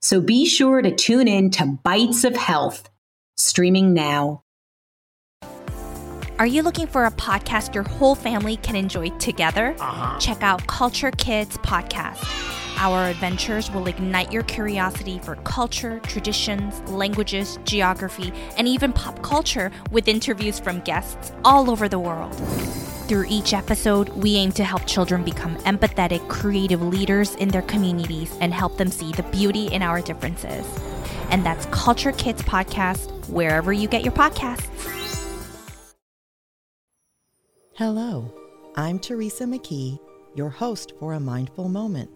So be sure to tune in to Bites of Health, streaming now. Are you looking for a podcast your whole family can enjoy together? Uh-huh. Check out Culture Kids Podcast. Our adventures will ignite your curiosity for culture, traditions, languages, geography, and even pop culture with interviews from guests all over the world. Through each episode, we aim to help children become empathetic, creative leaders in their communities and help them see the beauty in our differences. And that's Culture Kids Podcast, wherever you get your podcasts. Hello, I'm Teresa McKee, your host for A Mindful Moment.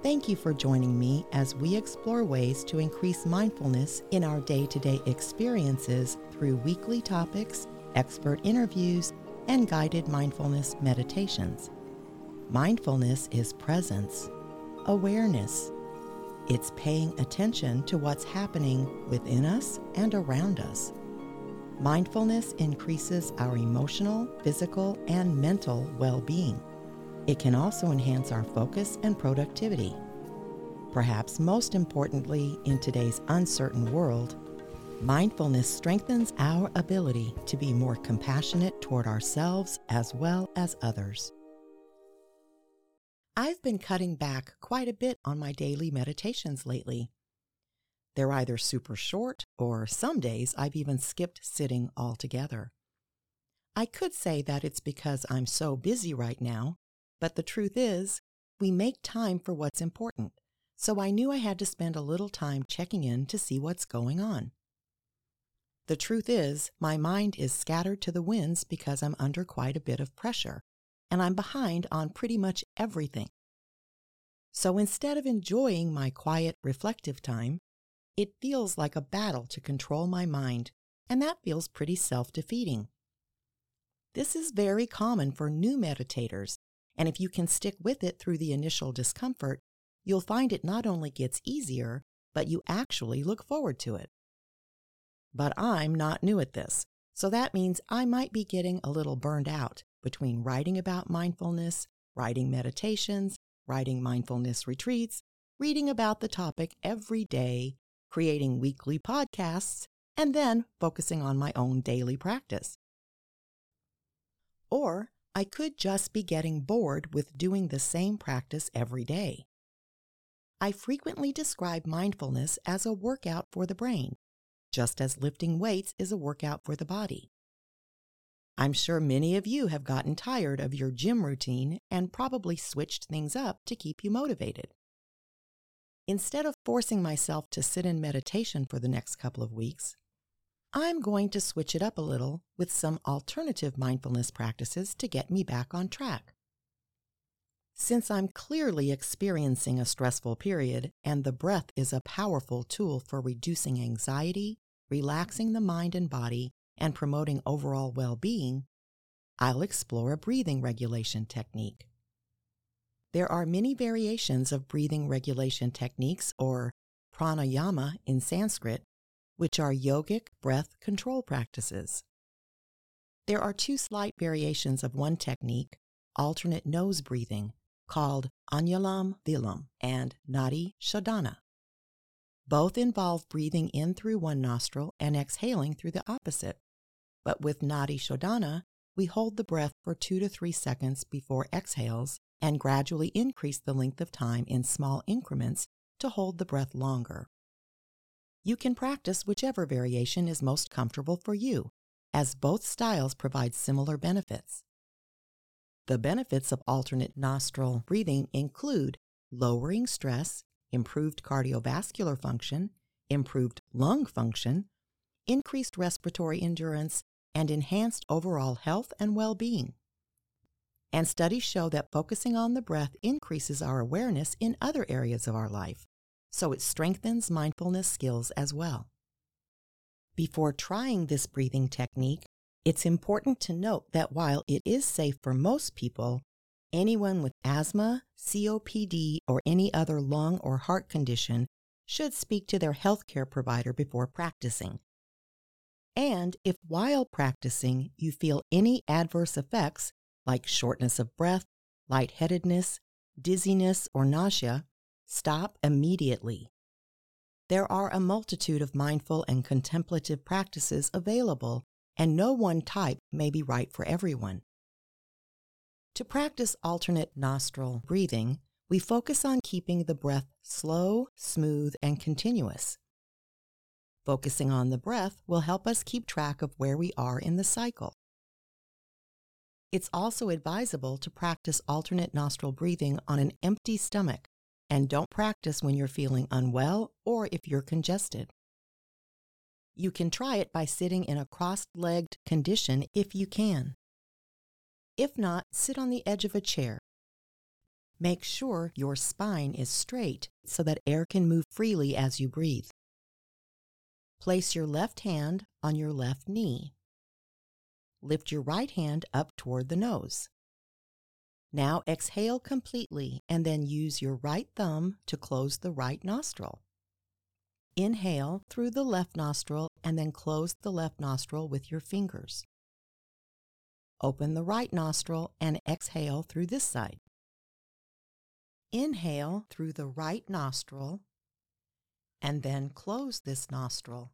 Thank you for joining me as we explore ways to increase mindfulness in our day to day experiences through weekly topics, expert interviews, and guided mindfulness meditations. Mindfulness is presence, awareness. It's paying attention to what's happening within us and around us. Mindfulness increases our emotional, physical, and mental well being. It can also enhance our focus and productivity. Perhaps most importantly, in today's uncertain world, mindfulness strengthens our ability to be more compassionate toward ourselves as well as others. I've been cutting back quite a bit on my daily meditations lately. They're either super short, or some days I've even skipped sitting altogether. I could say that it's because I'm so busy right now, but the truth is, we make time for what's important, so I knew I had to spend a little time checking in to see what's going on. The truth is, my mind is scattered to the winds because I'm under quite a bit of pressure, and I'm behind on pretty much everything. So instead of enjoying my quiet, reflective time, it feels like a battle to control my mind, and that feels pretty self defeating. This is very common for new meditators, and if you can stick with it through the initial discomfort, you'll find it not only gets easier, but you actually look forward to it. But I'm not new at this, so that means I might be getting a little burned out between writing about mindfulness, writing meditations, writing mindfulness retreats, reading about the topic every day, creating weekly podcasts, and then focusing on my own daily practice. Or I could just be getting bored with doing the same practice every day. I frequently describe mindfulness as a workout for the brain, just as lifting weights is a workout for the body. I'm sure many of you have gotten tired of your gym routine and probably switched things up to keep you motivated. Instead of forcing myself to sit in meditation for the next couple of weeks, I'm going to switch it up a little with some alternative mindfulness practices to get me back on track. Since I'm clearly experiencing a stressful period and the breath is a powerful tool for reducing anxiety, relaxing the mind and body, and promoting overall well being, I'll explore a breathing regulation technique. There are many variations of breathing regulation techniques, or pranayama in Sanskrit, which are yogic breath control practices. There are two slight variations of one technique, alternate nose breathing, called Anulom Vilom and Nadi Shodhana. Both involve breathing in through one nostril and exhaling through the opposite. But with Nadi Shodhana, we hold the breath for two to three seconds before exhales and gradually increase the length of time in small increments to hold the breath longer. You can practice whichever variation is most comfortable for you, as both styles provide similar benefits. The benefits of alternate nostril breathing include lowering stress, improved cardiovascular function, improved lung function, increased respiratory endurance, and enhanced overall health and well being. And studies show that focusing on the breath increases our awareness in other areas of our life, so it strengthens mindfulness skills as well. Before trying this breathing technique, it's important to note that while it is safe for most people, anyone with asthma, COPD, or any other lung or heart condition should speak to their healthcare provider before practicing. And if while practicing you feel any adverse effects like shortness of breath, lightheadedness, dizziness, or nausea, stop immediately. There are a multitude of mindful and contemplative practices available, and no one type may be right for everyone. To practice alternate nostril breathing, we focus on keeping the breath slow, smooth, and continuous. Focusing on the breath will help us keep track of where we are in the cycle. It's also advisable to practice alternate nostril breathing on an empty stomach and don't practice when you're feeling unwell or if you're congested. You can try it by sitting in a cross legged condition if you can. If not, sit on the edge of a chair. Make sure your spine is straight so that air can move freely as you breathe. Place your left hand on your left knee. Lift your right hand up toward the nose. Now exhale completely and then use your right thumb to close the right nostril. Inhale through the left nostril and then close the left nostril with your fingers. Open the right nostril and exhale through this side. Inhale through the right nostril and then close this nostril.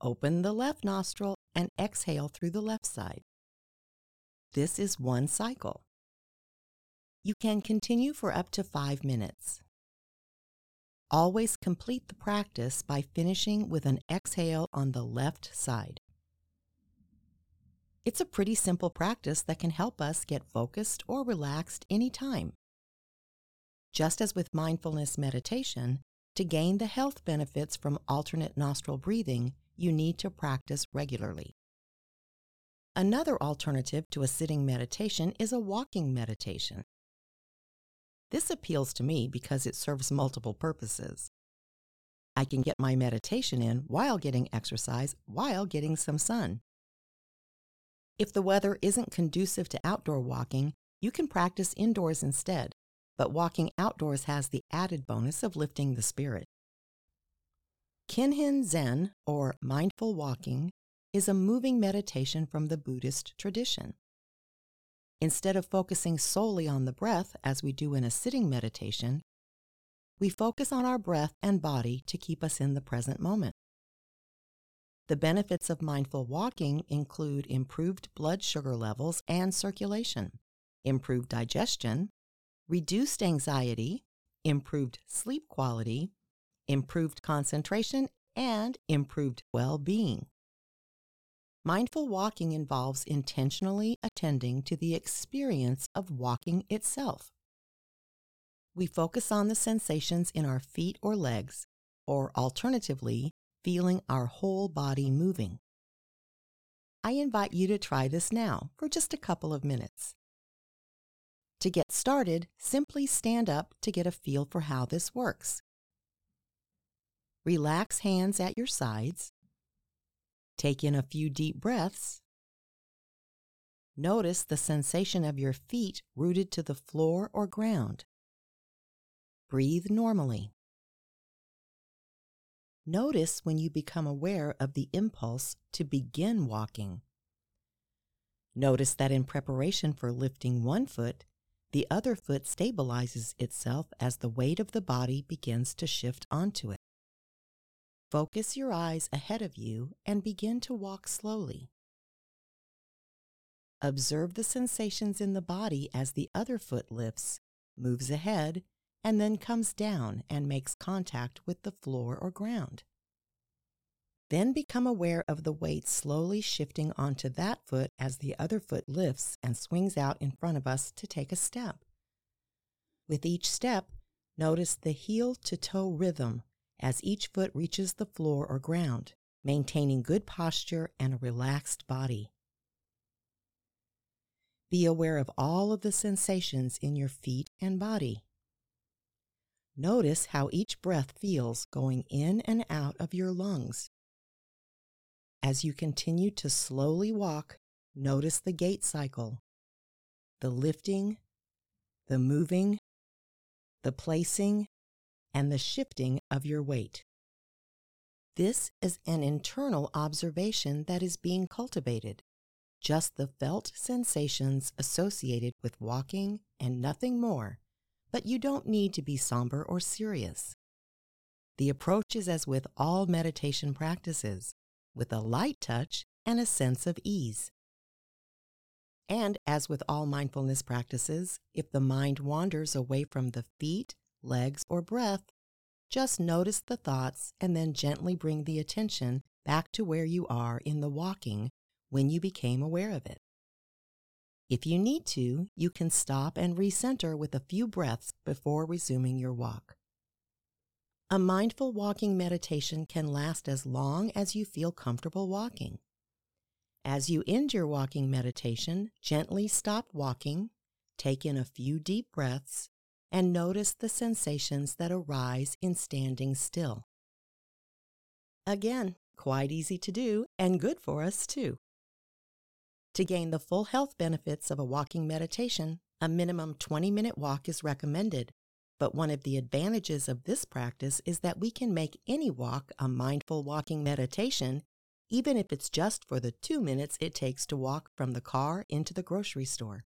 Open the left nostril and exhale through the left side. This is one cycle. You can continue for up to five minutes. Always complete the practice by finishing with an exhale on the left side. It's a pretty simple practice that can help us get focused or relaxed anytime. Just as with mindfulness meditation, to gain the health benefits from alternate nostril breathing, you need to practice regularly. Another alternative to a sitting meditation is a walking meditation. This appeals to me because it serves multiple purposes. I can get my meditation in while getting exercise, while getting some sun. If the weather isn't conducive to outdoor walking, you can practice indoors instead, but walking outdoors has the added bonus of lifting the spirit. Kinhin Zen, or mindful walking, is a moving meditation from the Buddhist tradition. Instead of focusing solely on the breath as we do in a sitting meditation, we focus on our breath and body to keep us in the present moment. The benefits of mindful walking include improved blood sugar levels and circulation, improved digestion, reduced anxiety, improved sleep quality, improved concentration, and improved well being. Mindful walking involves intentionally attending to the experience of walking itself. We focus on the sensations in our feet or legs, or alternatively, feeling our whole body moving. I invite you to try this now for just a couple of minutes. To get started, simply stand up to get a feel for how this works. Relax hands at your sides Take in a few deep breaths. Notice the sensation of your feet rooted to the floor or ground. Breathe normally. Notice when you become aware of the impulse to begin walking. Notice that in preparation for lifting one foot, the other foot stabilizes itself as the weight of the body begins to shift onto it. Focus your eyes ahead of you and begin to walk slowly. Observe the sensations in the body as the other foot lifts, moves ahead, and then comes down and makes contact with the floor or ground. Then become aware of the weight slowly shifting onto that foot as the other foot lifts and swings out in front of us to take a step. With each step, notice the heel to toe rhythm as each foot reaches the floor or ground, maintaining good posture and a relaxed body. Be aware of all of the sensations in your feet and body. Notice how each breath feels going in and out of your lungs. As you continue to slowly walk, notice the gait cycle, the lifting, the moving, the placing, and the shifting of your weight. This is an internal observation that is being cultivated, just the felt sensations associated with walking and nothing more, but you don't need to be somber or serious. The approach is as with all meditation practices, with a light touch and a sense of ease. And as with all mindfulness practices, if the mind wanders away from the feet, legs, or breath, just notice the thoughts and then gently bring the attention back to where you are in the walking when you became aware of it. If you need to, you can stop and recenter with a few breaths before resuming your walk. A mindful walking meditation can last as long as you feel comfortable walking. As you end your walking meditation, gently stop walking, take in a few deep breaths, and notice the sensations that arise in standing still. Again, quite easy to do and good for us too. To gain the full health benefits of a walking meditation, a minimum 20 minute walk is recommended. But one of the advantages of this practice is that we can make any walk a mindful walking meditation, even if it's just for the two minutes it takes to walk from the car into the grocery store.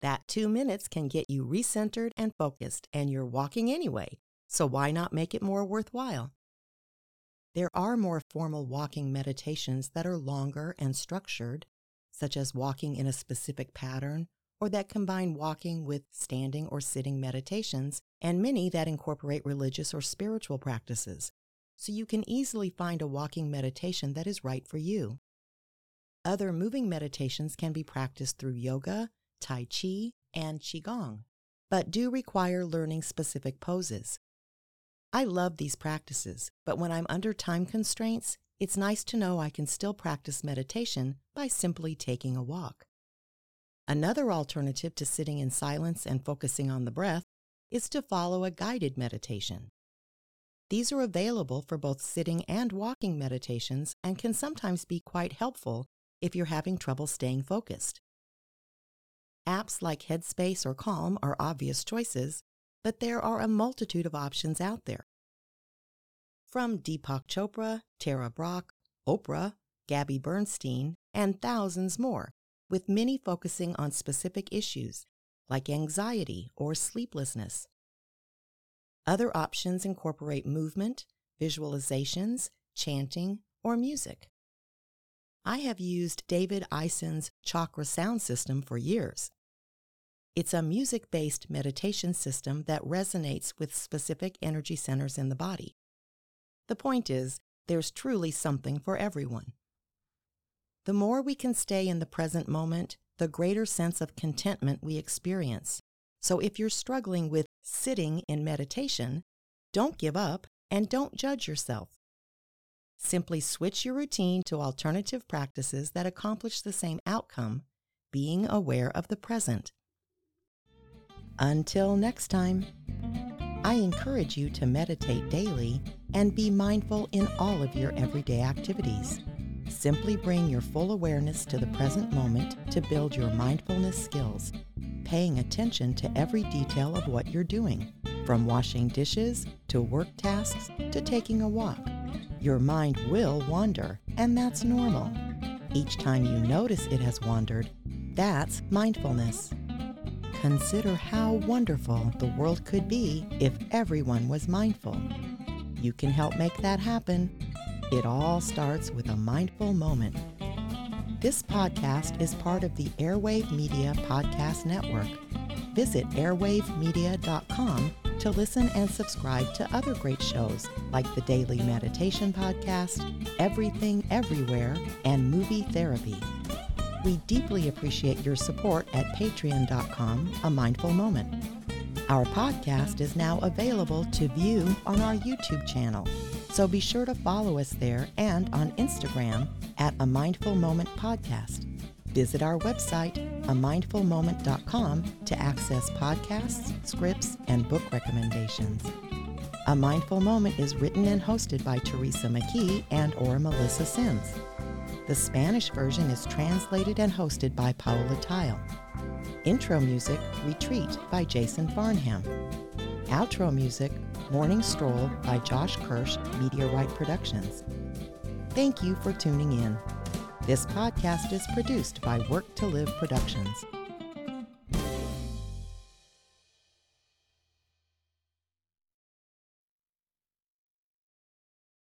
That two minutes can get you recentered and focused, and you're walking anyway, so why not make it more worthwhile? There are more formal walking meditations that are longer and structured, such as walking in a specific pattern, or that combine walking with standing or sitting meditations, and many that incorporate religious or spiritual practices, so you can easily find a walking meditation that is right for you. Other moving meditations can be practiced through yoga, Tai Chi, and Qigong, but do require learning specific poses. I love these practices, but when I'm under time constraints, it's nice to know I can still practice meditation by simply taking a walk. Another alternative to sitting in silence and focusing on the breath is to follow a guided meditation. These are available for both sitting and walking meditations and can sometimes be quite helpful if you're having trouble staying focused. Apps like Headspace or Calm are obvious choices, but there are a multitude of options out there. From Deepak Chopra, Tara Brach, Oprah, Gabby Bernstein, and thousands more, with many focusing on specific issues like anxiety or sleeplessness. Other options incorporate movement, visualizations, chanting, or music. I have used David Ison's chakra sound system for years. It's a music based meditation system that resonates with specific energy centers in the body. The point is, there's truly something for everyone. The more we can stay in the present moment, the greater sense of contentment we experience. So if you're struggling with sitting in meditation, don't give up and don't judge yourself. Simply switch your routine to alternative practices that accomplish the same outcome, being aware of the present. Until next time, I encourage you to meditate daily and be mindful in all of your everyday activities. Simply bring your full awareness to the present moment to build your mindfulness skills, paying attention to every detail of what you're doing, from washing dishes to work tasks to taking a walk. Your mind will wander, and that's normal. Each time you notice it has wandered, that's mindfulness. Consider how wonderful the world could be if everyone was mindful. You can help make that happen. It all starts with a mindful moment. This podcast is part of the Airwave Media Podcast Network. Visit airwavemedia.com to listen and subscribe to other great shows like the Daily Meditation Podcast, Everything Everywhere, and Movie Therapy. We deeply appreciate your support at patreon.com, a mindful moment. Our podcast is now available to view on our YouTube channel, so be sure to follow us there and on Instagram at a mindful moment podcast. Visit our website, amindfulmoment.com, to access podcasts, scripts, and book recommendations. A Mindful Moment is written and hosted by Teresa McKee and or Melissa Sims. The Spanish version is translated and hosted by Paola Theil. Intro music, Retreat by Jason Farnham. Outro music, Morning Stroll by Josh Kirsch, Media Right Productions. Thank you for tuning in. This podcast is produced by Work2Live Productions.